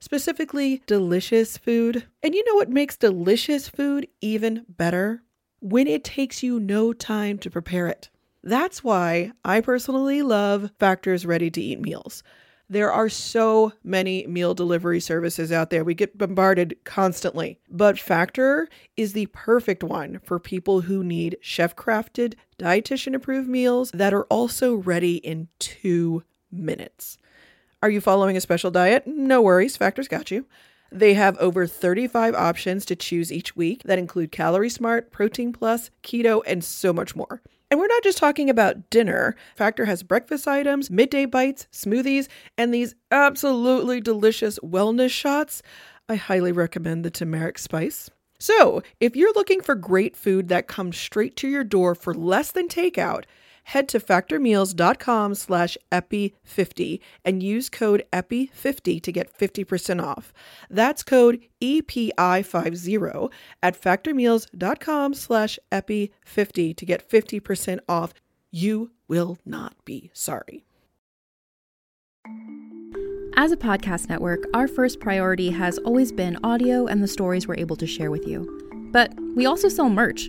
Specifically delicious food. And you know what makes delicious food even better? When it takes you no time to prepare it. That's why I personally love Factor's ready to eat meals. There are so many meal delivery services out there. We get bombarded constantly. But Factor is the perfect one for people who need chef crafted, dietitian approved meals that are also ready in two minutes. Are you following a special diet? No worries, Factor's got you. They have over 35 options to choose each week that include Calorie Smart, Protein Plus, Keto, and so much more. And we're not just talking about dinner. Factor has breakfast items, midday bites, smoothies, and these absolutely delicious wellness shots. I highly recommend the turmeric spice. So, if you're looking for great food that comes straight to your door for less than takeout, head to factormeals.com slash epi50 and use code epi50 to get 50% off. That's code EPI50 at factormeals.com slash epi50 to get 50% off. You will not be sorry. As a podcast network, our first priority has always been audio and the stories we're able to share with you. But we also sell merch.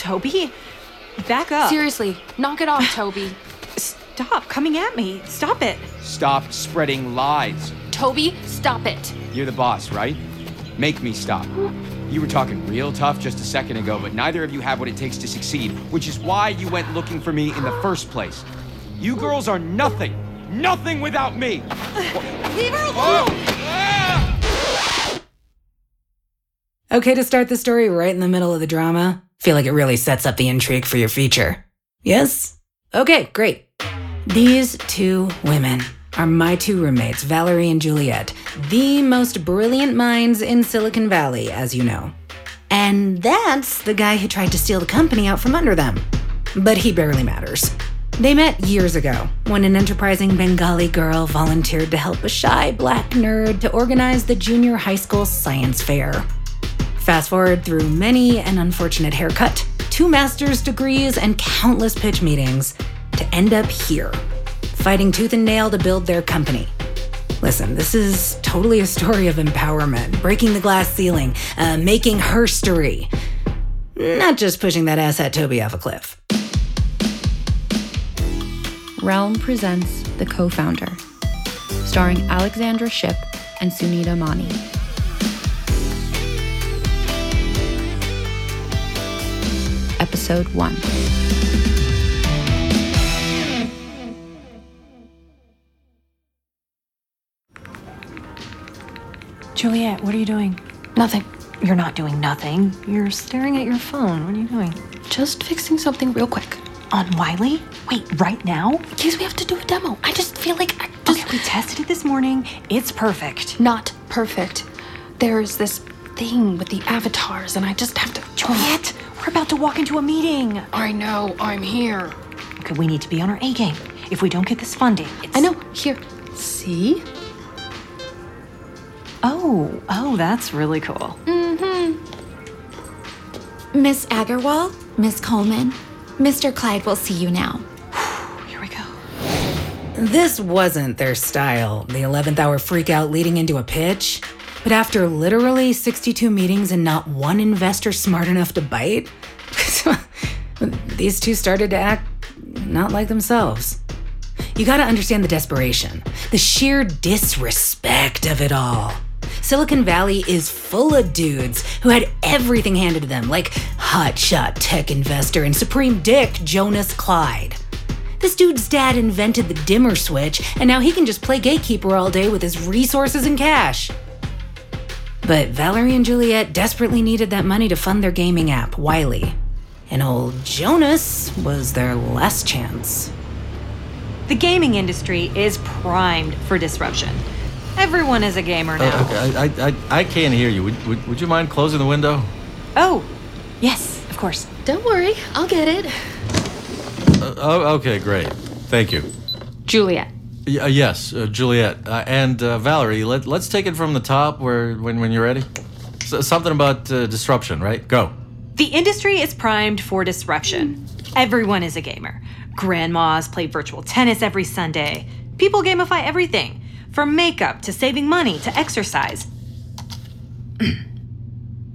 Toby? Back up. Seriously, knock it off, Toby. Stop coming at me. Stop it. Stop spreading lies. Toby, stop it. You're the boss, right? Make me stop. You were talking real tough just a second ago, but neither of you have what it takes to succeed, which is why you went looking for me in the first place. You girls are nothing. Nothing without me. Leave her alone. Okay to start the story right in the middle of the drama? Feel like it really sets up the intrigue for your feature. Yes? Okay, great. These two women are my two roommates, Valerie and Juliet, the most brilliant minds in Silicon Valley, as you know. And that's the guy who tried to steal the company out from under them. But he barely matters. They met years ago when an enterprising Bengali girl volunteered to help a shy black nerd to organize the junior high school science fair. Fast forward through many an unfortunate haircut, two master's degrees, and countless pitch meetings to end up here, fighting tooth and nail to build their company. Listen, this is totally a story of empowerment, breaking the glass ceiling, uh, making herstory. Not just pushing that asshat Toby off a cliff. Realm presents The Co Founder, starring Alexandra Shipp and Sunita Mani. Episode 1. Juliet, what are you doing? Nothing. You're not doing nothing. You're staring at your phone. What are you doing? Just fixing something real quick. On WILY? Wait, right now? In case we have to do a demo. I just feel like I just Okay, we tested it this morning. It's perfect. not perfect. There's this thing with the avatars, and I just have to. Juliet, we're about to walk into a meeting. I know. I'm here. Okay, we need to be on our A game. If we don't get this funding, it's. I know. Here. See? Oh, oh, that's really cool. Mm-hmm. Miss Agarwal, Miss Coleman, Mr. Clyde will see you now. Here we go. This wasn't their style, the 11th hour freakout leading into a pitch. But after literally 62 meetings and not one investor smart enough to bite, these two started to act not like themselves. You gotta understand the desperation, the sheer disrespect of it all. Silicon Valley is full of dudes who had everything handed to them, like hotshot tech investor and supreme dick Jonas Clyde. This dude's dad invented the dimmer switch, and now he can just play gatekeeper all day with his resources and cash. But Valerie and Juliet desperately needed that money to fund their gaming app, WILY. And old Jonas was their last chance. The gaming industry is primed for disruption. Everyone is a gamer now. Uh, okay, I, I, I, I can't hear you. Would, would, would you mind closing the window? Oh, yes, of course. Don't worry. I'll get it. Uh, oh, okay, great. Thank you. Juliet. Uh, yes, uh, Juliet uh, and uh, Valerie. Let, let's take it from the top. Where when when you're ready. S- something about uh, disruption, right? Go. The industry is primed for disruption. Everyone is a gamer. Grandmas play virtual tennis every Sunday. People gamify everything, from makeup to saving money to exercise.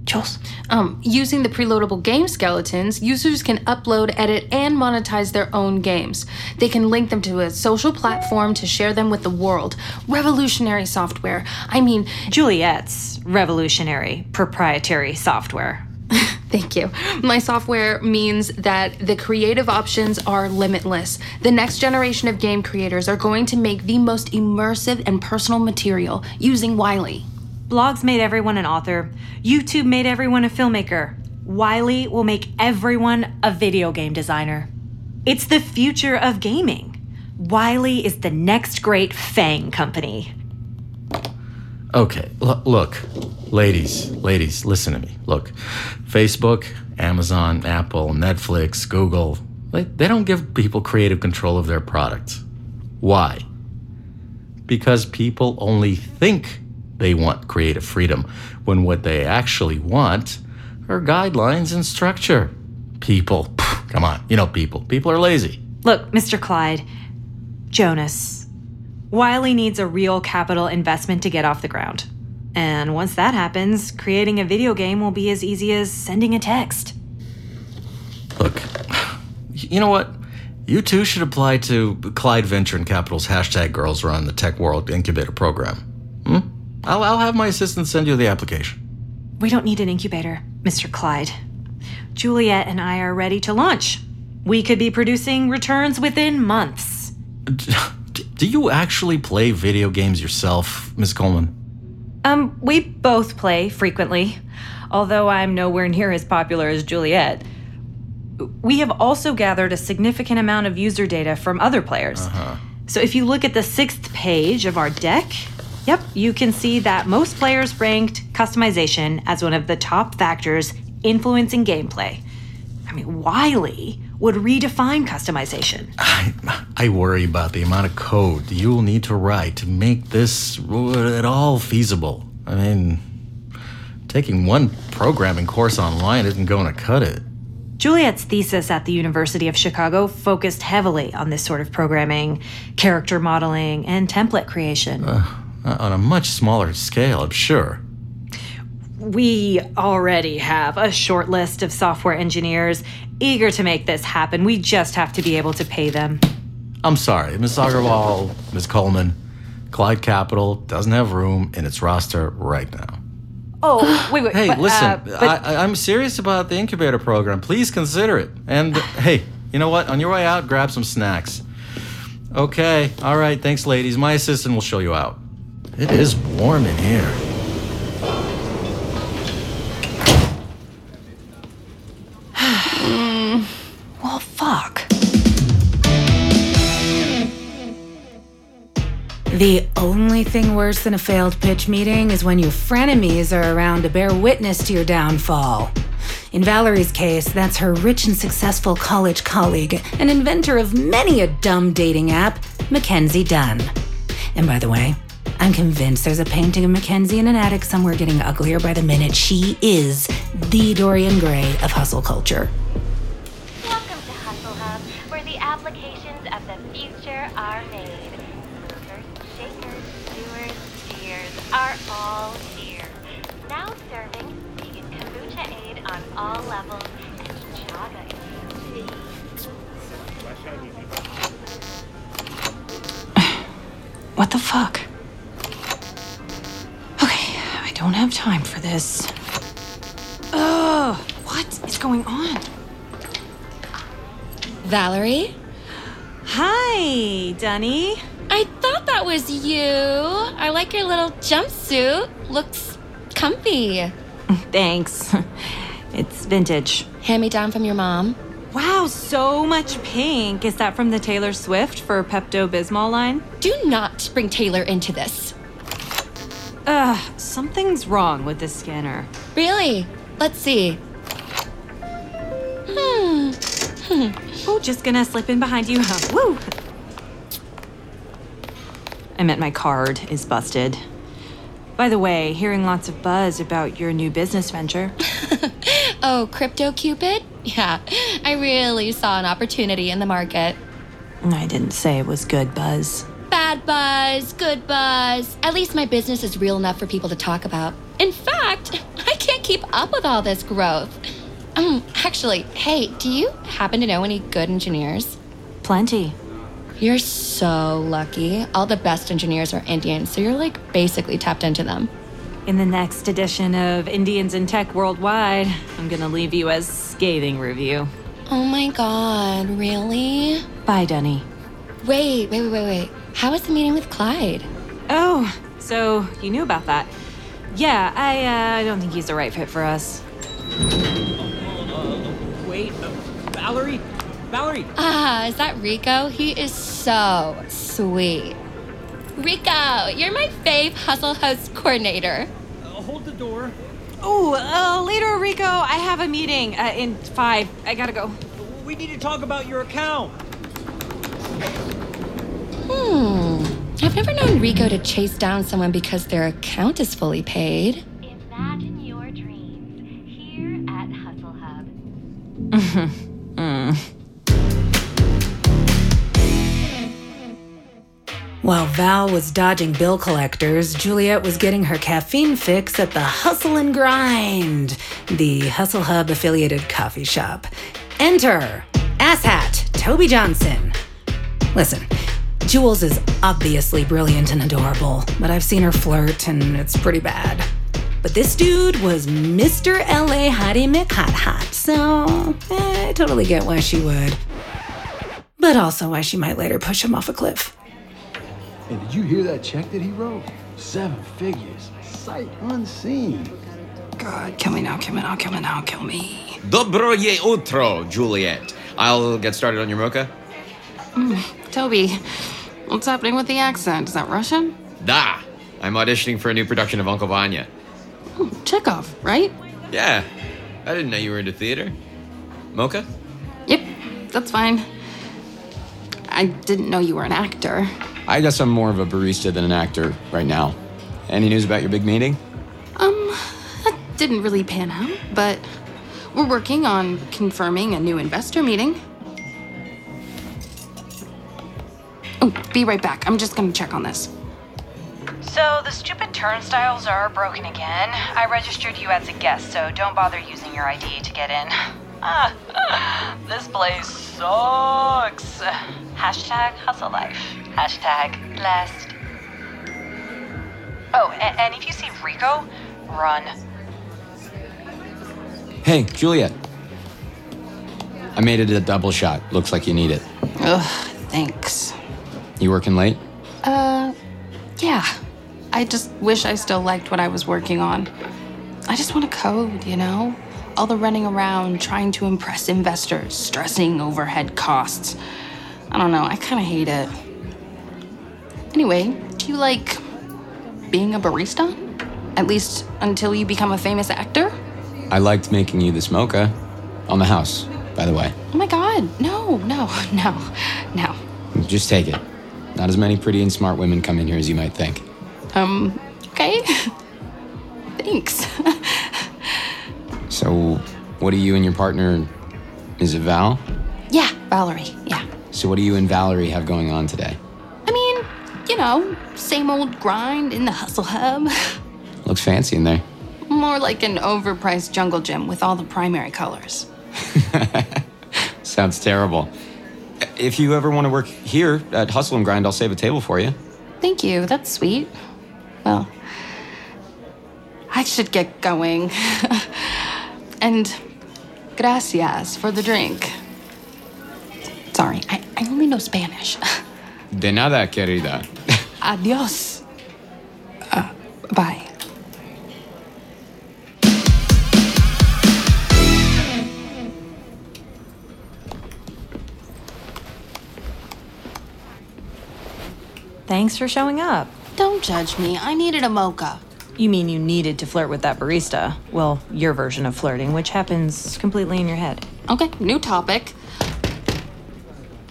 Jules. Um, using the preloadable game skeletons, users can upload, edit, and monetize their own games. They can link them to a social platform to share them with the world. Revolutionary software. I mean, Juliet's revolutionary proprietary software. Thank you. My software means that the creative options are limitless. The next generation of game creators are going to make the most immersive and personal material using WILY. Blogs made everyone an author. YouTube made everyone a filmmaker. WILY will make everyone a video game designer. It's the future of gaming. WILY is the next great FANG company. Okay, l- look, ladies, ladies, listen to me. Look, Facebook, Amazon, Apple, Netflix, Google, they, they don't give people creative control of their products. Why? Because people only think they want creative freedom when what they actually want are guidelines and structure. People, pff, come on, you know people. People are lazy. Look, Mr. Clyde, Jonas, WILY needs a real capital investment to get off the ground. And once that happens, creating a video game will be as easy as sending a text. Look, you know what? You too should apply to Clyde Venture and Capital's hashtag Girls Run the Tech World Incubator Program. I'll, I'll have my assistant send you the application. We don't need an incubator, Mr. Clyde. Juliet and I are ready to launch. We could be producing returns within months. Do you actually play video games yourself, Miss Coleman? Um, we both play frequently, although I'm nowhere near as popular as Juliet. We have also gathered a significant amount of user data from other players. So if you look at the sixth page of our deck, yep, you can see that most players ranked customization as one of the top factors influencing gameplay. I mean, WILY would redefine customization. I, I worry about the amount of code you'll need to write to make this at all feasible. I mean, taking one programming course online isn't going to cut it. Juliet's thesis at the University of Chicago focused heavily on this sort of programming, character modeling, and template creation. Uh, on a much smaller scale, I'm sure. We already have a short list of software engineers eager to make this happen. We just have to be able to pay them. I'm sorry, Ms. Agarwal, Ms. Coleman. Clyde Capital doesn't have room in its roster right now. Oh, wait, wait. Hey, but, listen, uh, but- I, I'm serious about the incubator program. Please consider it. And hey, you know what? On your way out, grab some snacks. Okay, all right, thanks, ladies. My assistant will show you out. It is warm in here. well, fuck. The only thing worse than a failed pitch meeting is when your frenemies are around to bear witness to your downfall. In Valerie's case, that's her rich and successful college colleague, an inventor of many a dumb dating app, Mackenzie Dunn. And by the way, I'm convinced there's a painting of Mackenzie in an attic somewhere getting uglier by the minute. She is the Dorian Gray of hustle culture. Welcome to Hustle Hub, where the applications of the future are made. Movers, shakers, doers, cheers are all here. Now serving vegan kombucha aid on all levels and chaga infused What the fuck? Have time for this. Ugh, what is going on? Valerie? Hi, Dunny. I thought that was you. I like your little jumpsuit. Looks comfy. Thanks. It's vintage. Hand me down from your mom. Wow, so much pink. Is that from the Taylor Swift for Pepto Bismol line? Do not bring Taylor into this. Ugh, something's wrong with the scanner. Really? Let's see. Hmm. Oh, just gonna slip in behind you. Huh? Woo! I meant my card is busted. By the way, hearing lots of buzz about your new business venture. Oh, Crypto Cupid? Yeah, I really saw an opportunity in the market. I didn't say it was good buzz. Bad buzz, good buzz. At least my business is real enough for people to talk about. In fact, I can't keep up with all this growth. Um, actually, hey, do you happen to know any good engineers? Plenty. You're so lucky. All the best engineers are Indian, so you're like basically tapped into them. In the next edition of Indians in Tech Worldwide, I'm gonna leave you a scathing review. Oh my god, really? Bye, Dunny. Wait, wait, wait, wait, wait. How was the meeting with Clyde? Oh, so you knew about that? Yeah, I uh, don't think he's the right fit for us. Wait, uh, Valerie? Valerie! Ah, is that Rico? He is so sweet. Rico, you're my fave hustle host coordinator. Uh, hold the door. Oh, uh, later, Rico. I have a meeting uh, in five. I gotta go. We need to talk about your account. I've never known Rico to chase down someone because their account is fully paid. Imagine your dreams here at Hustle Hub. Mm. While Val was dodging bill collectors, Juliet was getting her caffeine fix at the Hustle and Grind, the Hustle Hub affiliated coffee shop. Enter Asshat Toby Johnson. Listen, Jules is obviously brilliant and adorable, but I've seen her flirt and it's pretty bad. But this dude was Mr. LA Hottie McHot Hot, so eh, I totally get why she would. But also why she might later push him off a cliff. Hey, did you hear that check that he wrote? Seven figures. Sight unseen. God, kill me now, kill me now, kill me now, kill me. Dobro je utro, Juliet. I'll get started on your mocha. Mm, Toby, what's happening with the accent? Is that Russian? Da! I'm auditioning for a new production of Uncle Vanya. Oh, Chekhov, right? Yeah. I didn't know you were into theater. Mocha? Yep, that's fine. I didn't know you were an actor. I guess I'm more of a barista than an actor right now. Any news about your big meeting? Um, that didn't really pan out, but we're working on confirming a new investor meeting. Be right back. I'm just gonna check on this. So the stupid turnstiles are broken again. I registered you as a guest, so don't bother using your ID to get in. Ah, this place sucks. Hashtag hustle life. Hashtag blessed. Oh, a- and if you see Rico, run. Hey, Juliet. I made it a double shot. Looks like you need it. Ugh, thanks. You working late? Uh, yeah. I just wish I still liked what I was working on. I just want to code, you know? All the running around trying to impress investors, stressing overhead costs. I don't know, I kind of hate it. Anyway, do you like being a barista? At least until you become a famous actor? I liked making you this mocha. On the house, by the way. Oh my god, no, no, no, no. Just take it. Not as many pretty and smart women come in here as you might think. Um, okay. Thanks. So, what do you and your partner. Is it Val? yeah, Valerie, yeah. So, what do you and Valerie have going on today? I mean, you know, same old grind in the hustle hub. Looks fancy in there. More like an overpriced jungle gym with all the primary colors. Sounds terrible. If you ever want to work here at Hustle and Grind, I'll save a table for you. Thank you, that's sweet. Well, I should get going. and gracias for the drink. Sorry, I, I only know Spanish. De nada, querida. Adios. Uh, bye. Thanks for showing up. Don't judge me. I needed a mocha. You mean you needed to flirt with that barista? Well, your version of flirting, which happens completely in your head. Okay, new topic.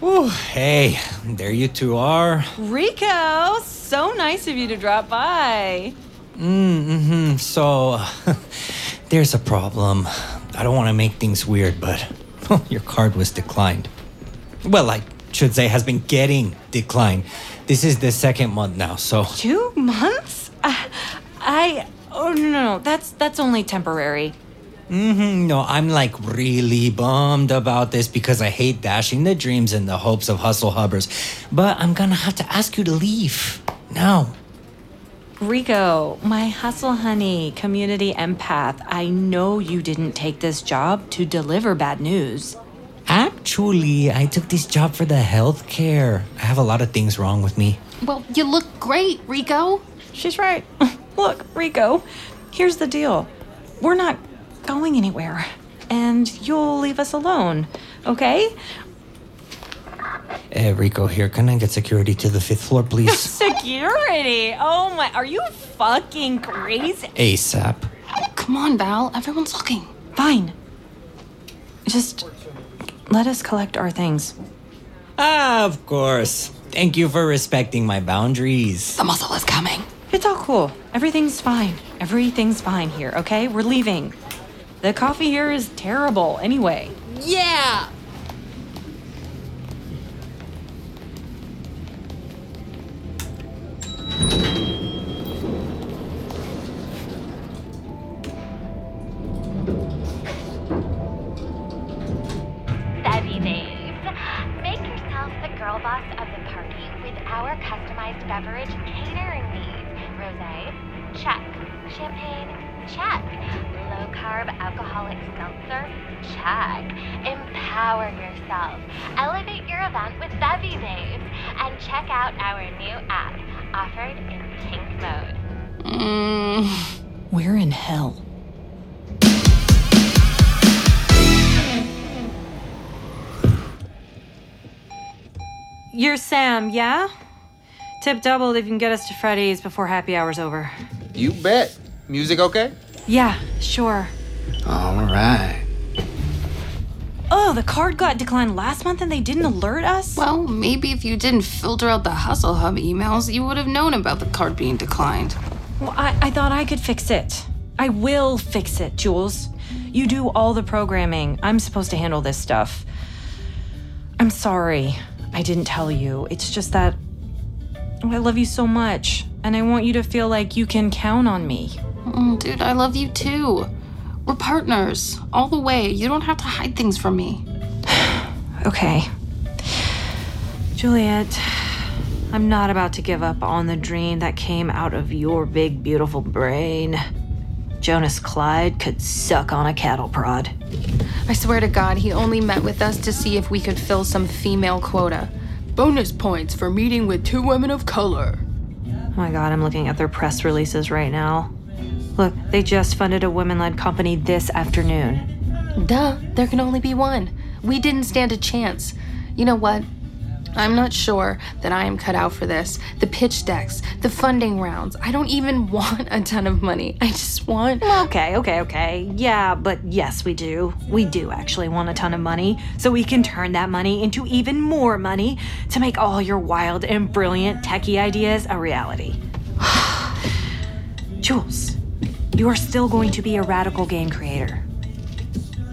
Ooh, hey, there you two are. Rico, so nice of you to drop by. Mm-hmm. So, there's a problem. I don't want to make things weird, but your card was declined. Well, I should say has been getting declined. This is the second month now, so Two months? I, I oh no, no, no, that's that's only temporary. hmm no, I'm like really bummed about this because I hate dashing the dreams and the hopes of hustle hubbers. But I'm gonna have to ask you to leave now. Rico, my hustle honey, community empath, I know you didn't take this job to deliver bad news. Actually, I took this job for the health care. I have a lot of things wrong with me. Well, you look great, Rico. She's right. Look, Rico, here's the deal. We're not going anywhere, and you'll leave us alone, okay? Eh, Rico, here, can I get security to the fifth floor, please? Security. Oh my, are you fucking crazy? ASAP. Come on, Val. Everyone's looking. Fine. Just let us collect our things. Ah, of course. Thank you for respecting my boundaries. The muscle is coming. It's all cool. Everything's fine. Everything's fine here, okay? We're leaving. The coffee here is terrible anyway. Yeah. App, offered in kink mode. Mm. We're in hell. You're Sam, yeah? Tip doubled if you can get us to Freddy's before happy hour's over. You bet. Music okay? Yeah, sure. All right. Oh, the card got declined last month and they didn't alert us? Well, maybe if you didn't filter out the Hustle Hub emails, you would have known about the card being declined. Well, I, I thought I could fix it. I will fix it, Jules. You do all the programming. I'm supposed to handle this stuff. I'm sorry. I didn't tell you. It's just that oh, I love you so much, and I want you to feel like you can count on me. Mm, dude, I love you too. We're partners, all the way. You don't have to hide things from me. Okay. Juliet, I'm not about to give up on the dream that came out of your big, beautiful brain. Jonas Clyde could suck on a cattle prod. I swear to God, he only met with us to see if we could fill some female quota. Bonus points for meeting with two women of color. Oh my god, I'm looking at their press releases right now. Look, they just funded a women led company this afternoon. Duh, there can only be one. We didn't stand a chance. You know what? I'm not sure that I am cut out for this. The pitch decks, the funding rounds. I don't even want a ton of money. I just want. Okay, okay, okay. Yeah, but yes, we do. We do actually want a ton of money, so we can turn that money into even more money to make all your wild and brilliant techie ideas a reality. Jules, you are still going to be a radical game creator.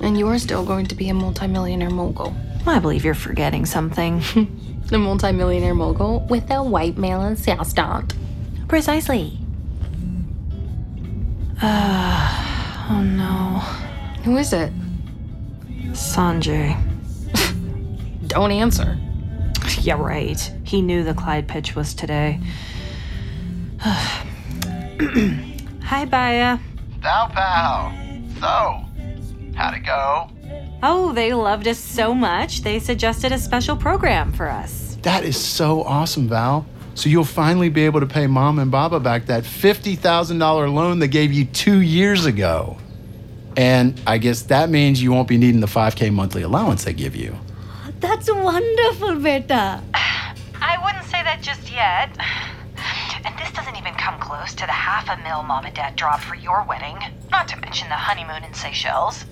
And you are still going to be a multimillionaire mogul. I believe you're forgetting something. the multimillionaire mogul with a white male assistant. Precisely. Uh, oh no. Who is it? Sanjay. Don't answer. Yeah, right. He knew the Clyde pitch was today. Hi, Baya. Thou pal. So, how'd it go? Oh, they loved us so much, they suggested a special program for us. That is so awesome, Val. So you'll finally be able to pay Mom and Baba back that $50,000 loan they gave you two years ago. And I guess that means you won't be needing the 5K monthly allowance they give you. That's wonderful, beta. I wouldn't say that just yet. And this doesn't even come close to the half a mil mom and dad dropped for your wedding. Not to mention the honeymoon in Seychelles.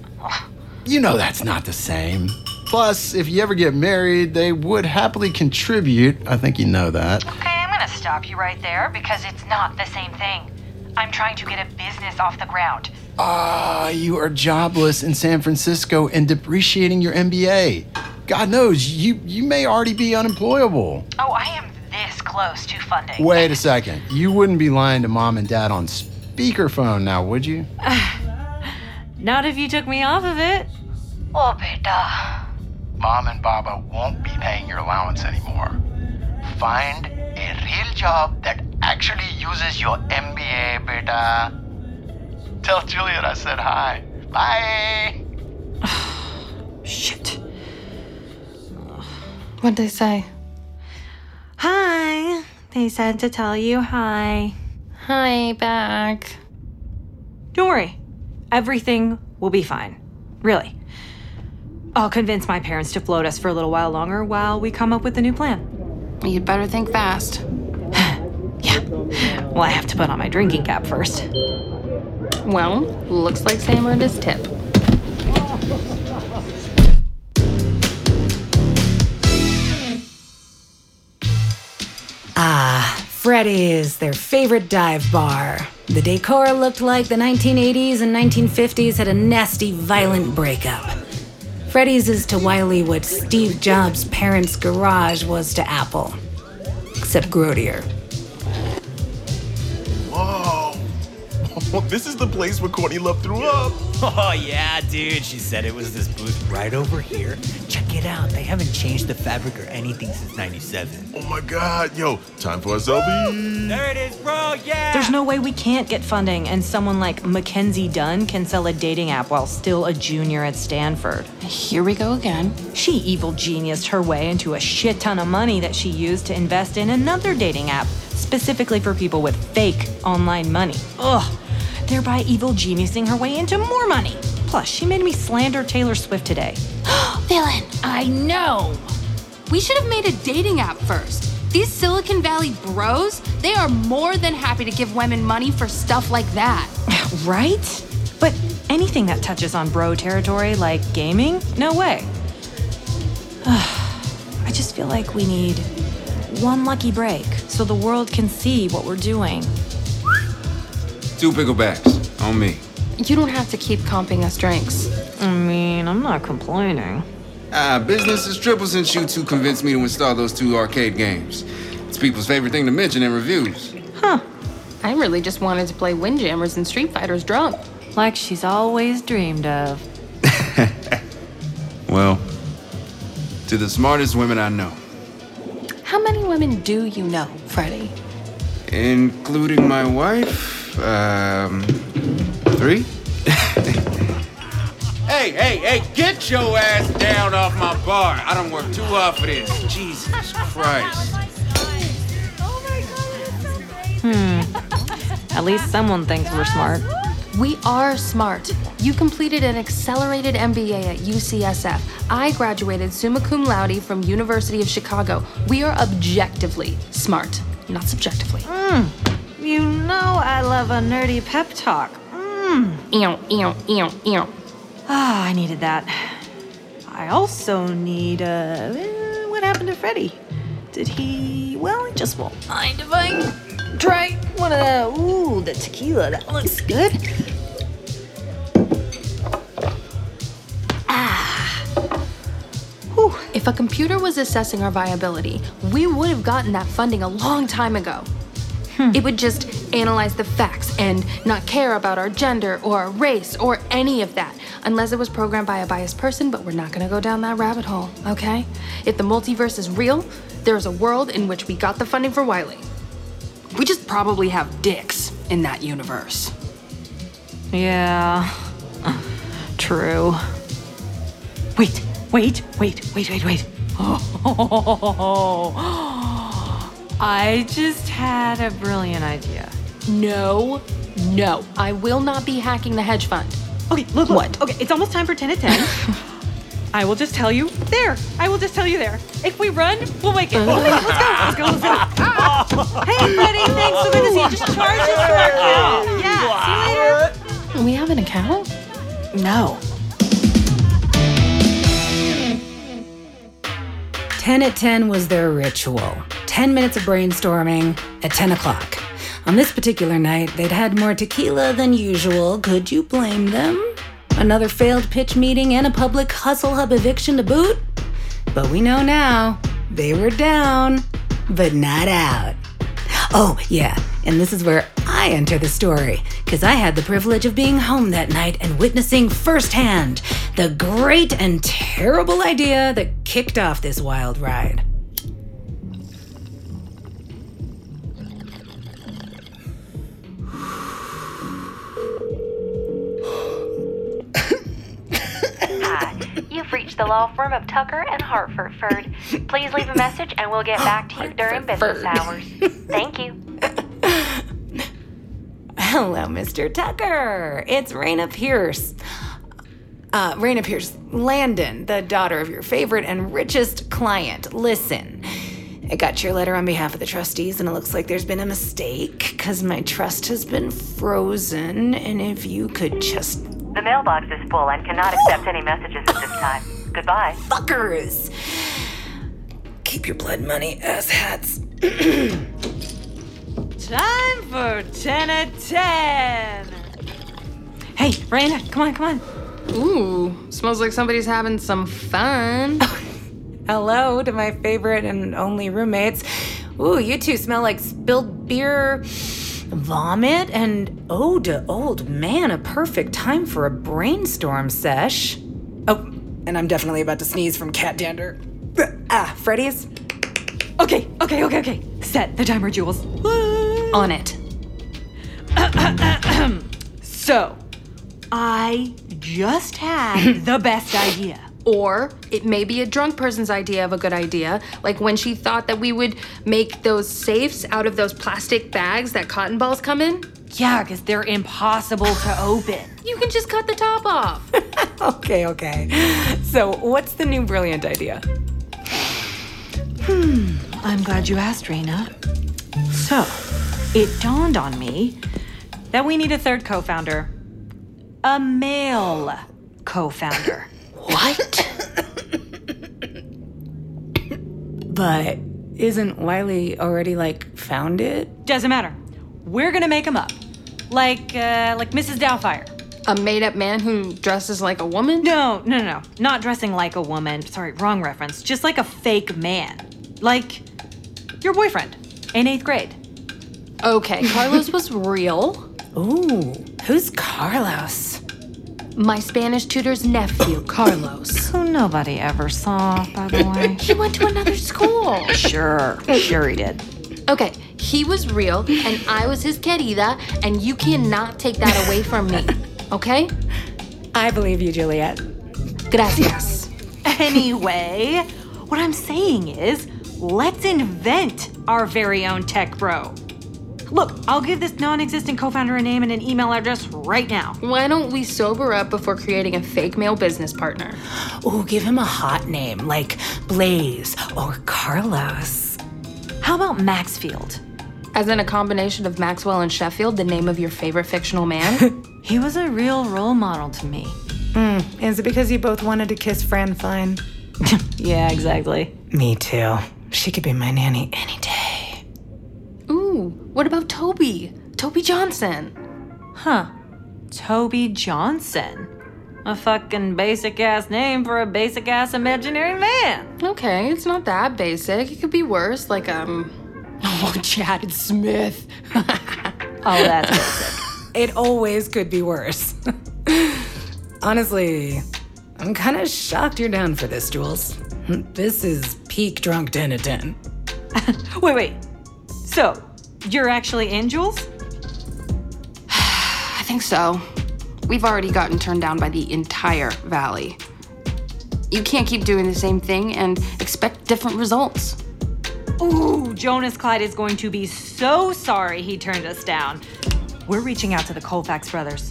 You know that's not the same. Plus, if you ever get married, they would happily contribute. I think you know that. Okay, I'm gonna stop you right there because it's not the same thing. I'm trying to get a business off the ground. Ah, you are jobless in San Francisco and depreciating your MBA. God knows, you, you may already be unemployable. Oh, I am close to funding. Wait a second. You wouldn't be lying to mom and dad on speakerphone now, would you? Not if you took me off of it. Oh, beta. Mom and Baba won't be paying your allowance anymore. Find a real job that actually uses your MBA, beta. Tell Juliet I said hi. Bye. Shit. What'd they say? Hi. They said to tell you hi. Hi, back. Don't worry. Everything will be fine. Really. I'll convince my parents to float us for a little while longer while we come up with a new plan. You'd better think fast. yeah. Well, I have to put on my drinking cap first. Well, looks like Sam earned his tip. Freddy's, their favorite dive bar. The decor looked like the 1980s and 1950s had a nasty, violent breakup. Freddy's is to WILY what Steve Jobs' parents' garage was to Apple, except grodier. this is the place where Courtney Love threw up. Oh, yeah, dude. She said it was this booth right over here. Check it out. They haven't changed the fabric or anything since 97. Oh my god. Yo, time for a selfie. There it is, bro. Yeah. There's no way we can't get funding and someone like Mackenzie Dunn can sell a dating app while still a junior at Stanford. Here we go again. She evil geniused her way into a shit ton of money that she used to invest in another dating app, specifically for people with fake online money. Ugh. Thereby evil geniusing her way into more money. Plus, she made me slander Taylor Swift today. Villain, I know. We should have made a dating app first. These Silicon Valley bros, they are more than happy to give women money for stuff like that. Right? But anything that touches on bro territory like gaming, no way. I just feel like we need one lucky break so the world can see what we're doing. Two picklebacks on me. You don't have to keep comping us drinks. I mean, I'm not complaining. Ah, business is triple since you two convinced me to install those two arcade games. It's people's favorite thing to mention in reviews. Huh. I really just wanted to play Windjammers and Street Fighters drunk. Like she's always dreamed of. Well, to the smartest women I know, How many women do you know, Freddie? including my wife, um, three? hey, hey, hey, get your ass down off my bar. I don't work too hard for this. Jesus Christ. Hmm. At least someone thinks we're smart. We are smart. You completed an accelerated MBA at UCSF. I graduated summa cum laude from University of Chicago. We are objectively smart, not subjectively. Mm. You know I love a nerdy pep talk. Mm. Ew, ew, ew, ew. Ah, I needed that. I also need, uh, eh, what happened to Freddie? Did he, well, I just won't mind if I try one of the, ooh, the tequila. That looks good. If a computer was assessing our viability, we would have gotten that funding a long time ago. Hmm. It would just analyze the facts and not care about our gender or our race or any of that, unless it was programmed by a biased person, but we're not gonna go down that rabbit hole, okay? If the multiverse is real, there is a world in which we got the funding for WILY. We just probably have dicks in that universe. Yeah. True. Wait, wait, wait, wait, wait, wait. Oh, I just had a brilliant idea. No, no. I will not be hacking the hedge fund. Okay, look, look. What? Okay, it's almost time for 10 to 10. I will just tell you there. I will just tell you there. If we run, we'll make it. Let's go. Let's go. Let's go. hey, Freddie, thanks. So good to see you. Just charge us to our account. Yeah. See you later. We have an account? No. 10 at 10 was their ritual. 10 minutes of brainstorming at 10 o'clock. On this particular night, they'd had more tequila than usual. Could you blame them? Another failed pitch meeting and a public hustle hub eviction to boot? But we know now, they were down, but not out. Oh, yeah, and this is where I enter the story, because I had the privilege of being home that night and witnessing firsthand the great and terrible idea that kicked off this wild ride. Hi, you've reached the law firm of Tucker and Hartford. Please leave a message and we'll get back to you during business hours. Thank you. Hello, Mr. Tucker. It's Raina Pierce. Uh, Raina Pierce, Landon, the daughter of your favorite and richest client. Listen, I got your letter on behalf of the trustees, and it looks like there's been a mistake because my trust has been frozen. And if you could just. The mailbox is full and cannot accept any messages at this time. Goodbye. Fuckers! Keep your blood money, ass hats. For 10 at 10. Hey, Raina, come on, come on. Ooh, smells like somebody's having some fun. Hello to my favorite and only roommates. Ooh, you two smell like spilled beer, vomit, and ode to old man. A perfect time for a brainstorm sesh. Oh, and I'm definitely about to sneeze from cat dander. Ah, Freddy's? Okay, okay, okay, okay. Set the timer, Jules. On it. So, I just had the best idea. Or it may be a drunk person's idea of a good idea, like when she thought that we would make those safes out of those plastic bags that cotton balls come in. Yeah, because they're impossible to open. You can just cut the top off. Okay, okay. So, what's the new brilliant idea? Hmm, I'm glad you asked, Raina. So, it dawned on me that we need a third co founder. A male co founder. What? but isn't WILY already like found it? Doesn't matter. We're gonna make him up. Like, uh, like Mrs. Doubtfire. A made up man who dresses like a woman? No, no, no, no. Not dressing like a woman. Sorry, wrong reference. Just like a fake man. Like your boyfriend in eighth grade. Okay, Carlos was real. Ooh, who's Carlos? My Spanish tutor's nephew, Carlos. Who nobody ever saw, by the way. he went to another school. Sure, sure he did. Okay, he was real, and I was his querida, and you cannot take that away from me. Okay? I believe you, Juliet. Gracias. Anyway, what I'm saying is, let's invent our very own tech bro. Look, I'll give this non existent co founder a name and an email address right now. Why don't we sober up before creating a fake male business partner? Ooh, give him a hot name like Blaze or Carlos. How about Maxfield? As in a combination of Maxwell and Sheffield, the name of your favorite fictional man? he was a real role model to me. Mm, is it because you both wanted to kiss Fran Fine? yeah, exactly. Me too. She could be my nanny any day. Ooh, what about Toby? Toby Johnson. Huh. Toby Johnson. A fucking basic ass name for a basic ass imaginary man. Okay, it's not that basic. It could be worse, like, um. Oh, Chad Smith. oh, that's basic. It always could be worse. Honestly, I'm kind of shocked you're down for this, Jules. This is peak drunk 10 at 10. wait, wait. So, you're actually in, Jules? I think so. We've already gotten turned down by the entire valley. You can't keep doing the same thing and expect different results. Ooh, Jonas Clyde is going to be so sorry he turned us down. We're reaching out to the Colfax brothers.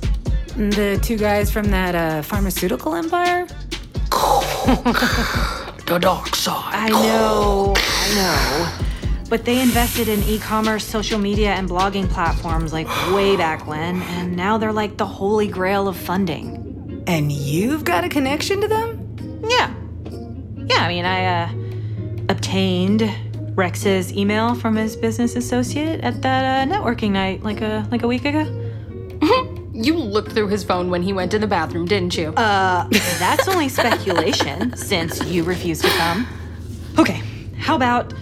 The two guys from that uh, pharmaceutical empire? the dark side. I know, I know. But they invested in e commerce, social media, and blogging platforms like way back when, and now they're like the holy grail of funding. And you've got a connection to them? Yeah. Yeah, I mean, I uh, obtained Rex's email from his business associate at that uh, networking night like a like a week ago. you looked through his phone when he went to the bathroom, didn't you? Uh, that's only speculation since you refused to come. Okay, how about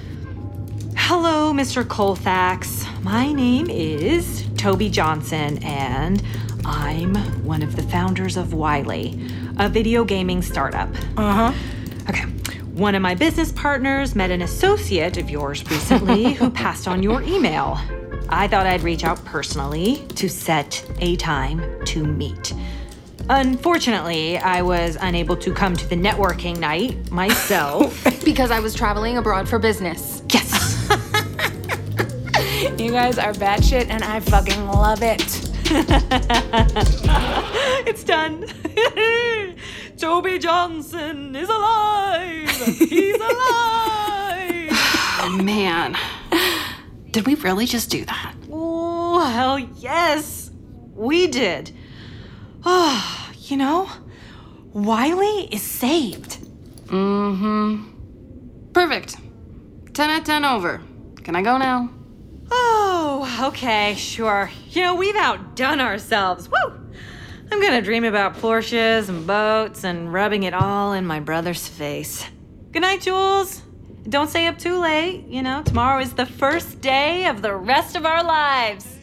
Hello, Mr. Colfax. My name is Toby Johnson, and I'm one of the founders of WILY, a video gaming startup. Uh huh. Okay. One of my business partners met an associate of yours recently who passed on your email. I thought I'd reach out personally to set a time to meet. Unfortunately, I was unable to come to the networking night myself. because I was traveling abroad for business. Yes. you guys are batshit, and I fucking love it. it's done. Toby Johnson is alive. He's alive. oh, man. Did we really just do that? Oh, hell yes. We did. Oh, you know, WILY is saved. Mm hmm. Perfect. 10 out 10 over. Can I go now? Oh, okay, sure. You know, we've outdone ourselves. Woo! I'm gonna dream about Porsches and boats and rubbing it all in my brother's face. Good night, Jules. Don't stay up too late. You know, tomorrow is the first day of the rest of our lives.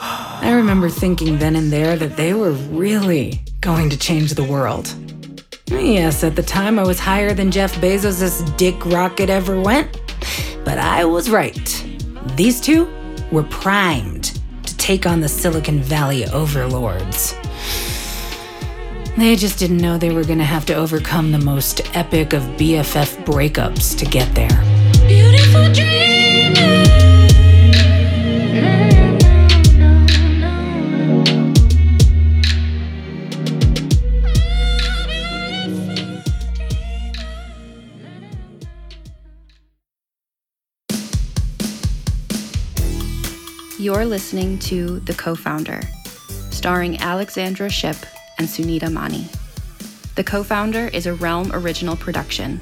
I remember thinking then and there that they were really going to change the world. Yes, at the time I was higher than Jeff Bezos' dick rocket ever went. But I was right. These two were primed to take on the Silicon Valley overlords. They just didn't know they were gonna have to overcome the most epic of BFF breakups to get there. Beautiful dreamer. You're listening to The Co Founder, starring Alexandra Shipp and Sunita Mani. The Co Founder is a Realm original production.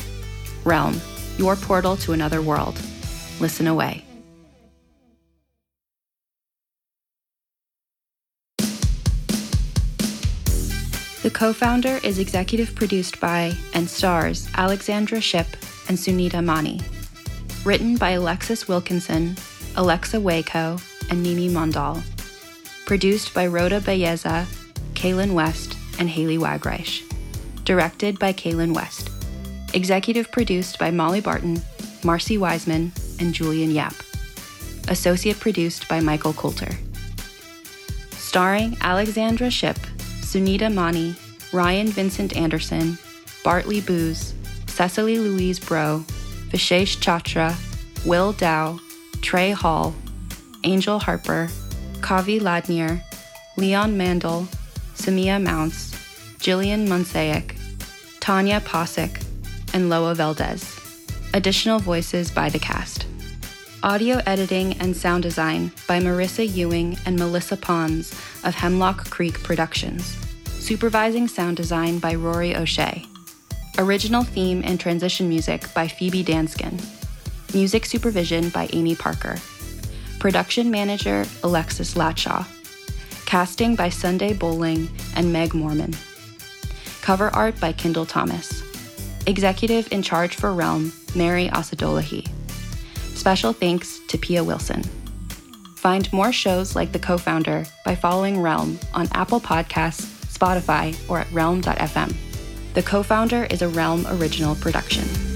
Realm, your portal to another world. Listen away. The co founder is executive produced by and stars Alexandra Shipp and Sunita Mani. Written by Alexis Wilkinson, Alexa Waco, and Nimi Mondal. Produced by Rhoda Bayeza, Kaylin West, and Haley Wagreich. Directed by Kaylin West. Executive produced by Molly Barton, Marcy Wiseman, and Julian Yap. Associate produced by Michael Coulter. Starring Alexandra Shipp, Sunita Mani, Ryan Vincent Anderson, Bartley Booz, Cecily Louise Bro, Vishesh Chachra, Will Dow, Trey Hall, Angel Harper, Kavi Ladnier, Leon Mandel, Samia Mounts, Jillian Monsaic, Tanya Posick, and Loa Valdez. Additional voices by the cast. Audio editing and sound design by Marissa Ewing and Melissa Pons of Hemlock Creek Productions. Supervising sound design by Rory O'Shea. Original theme and transition music by Phoebe Danskin. Music supervision by Amy Parker. Production manager Alexis Latshaw. Casting by Sunday Bowling and Meg Mormon. Cover art by Kendall Thomas. Executive in charge for Realm, Mary Asadolahi. Special thanks to Pia Wilson. Find more shows like The Co Founder by following Realm on Apple Podcasts, Spotify, or at realm.fm. The Co Founder is a Realm original production.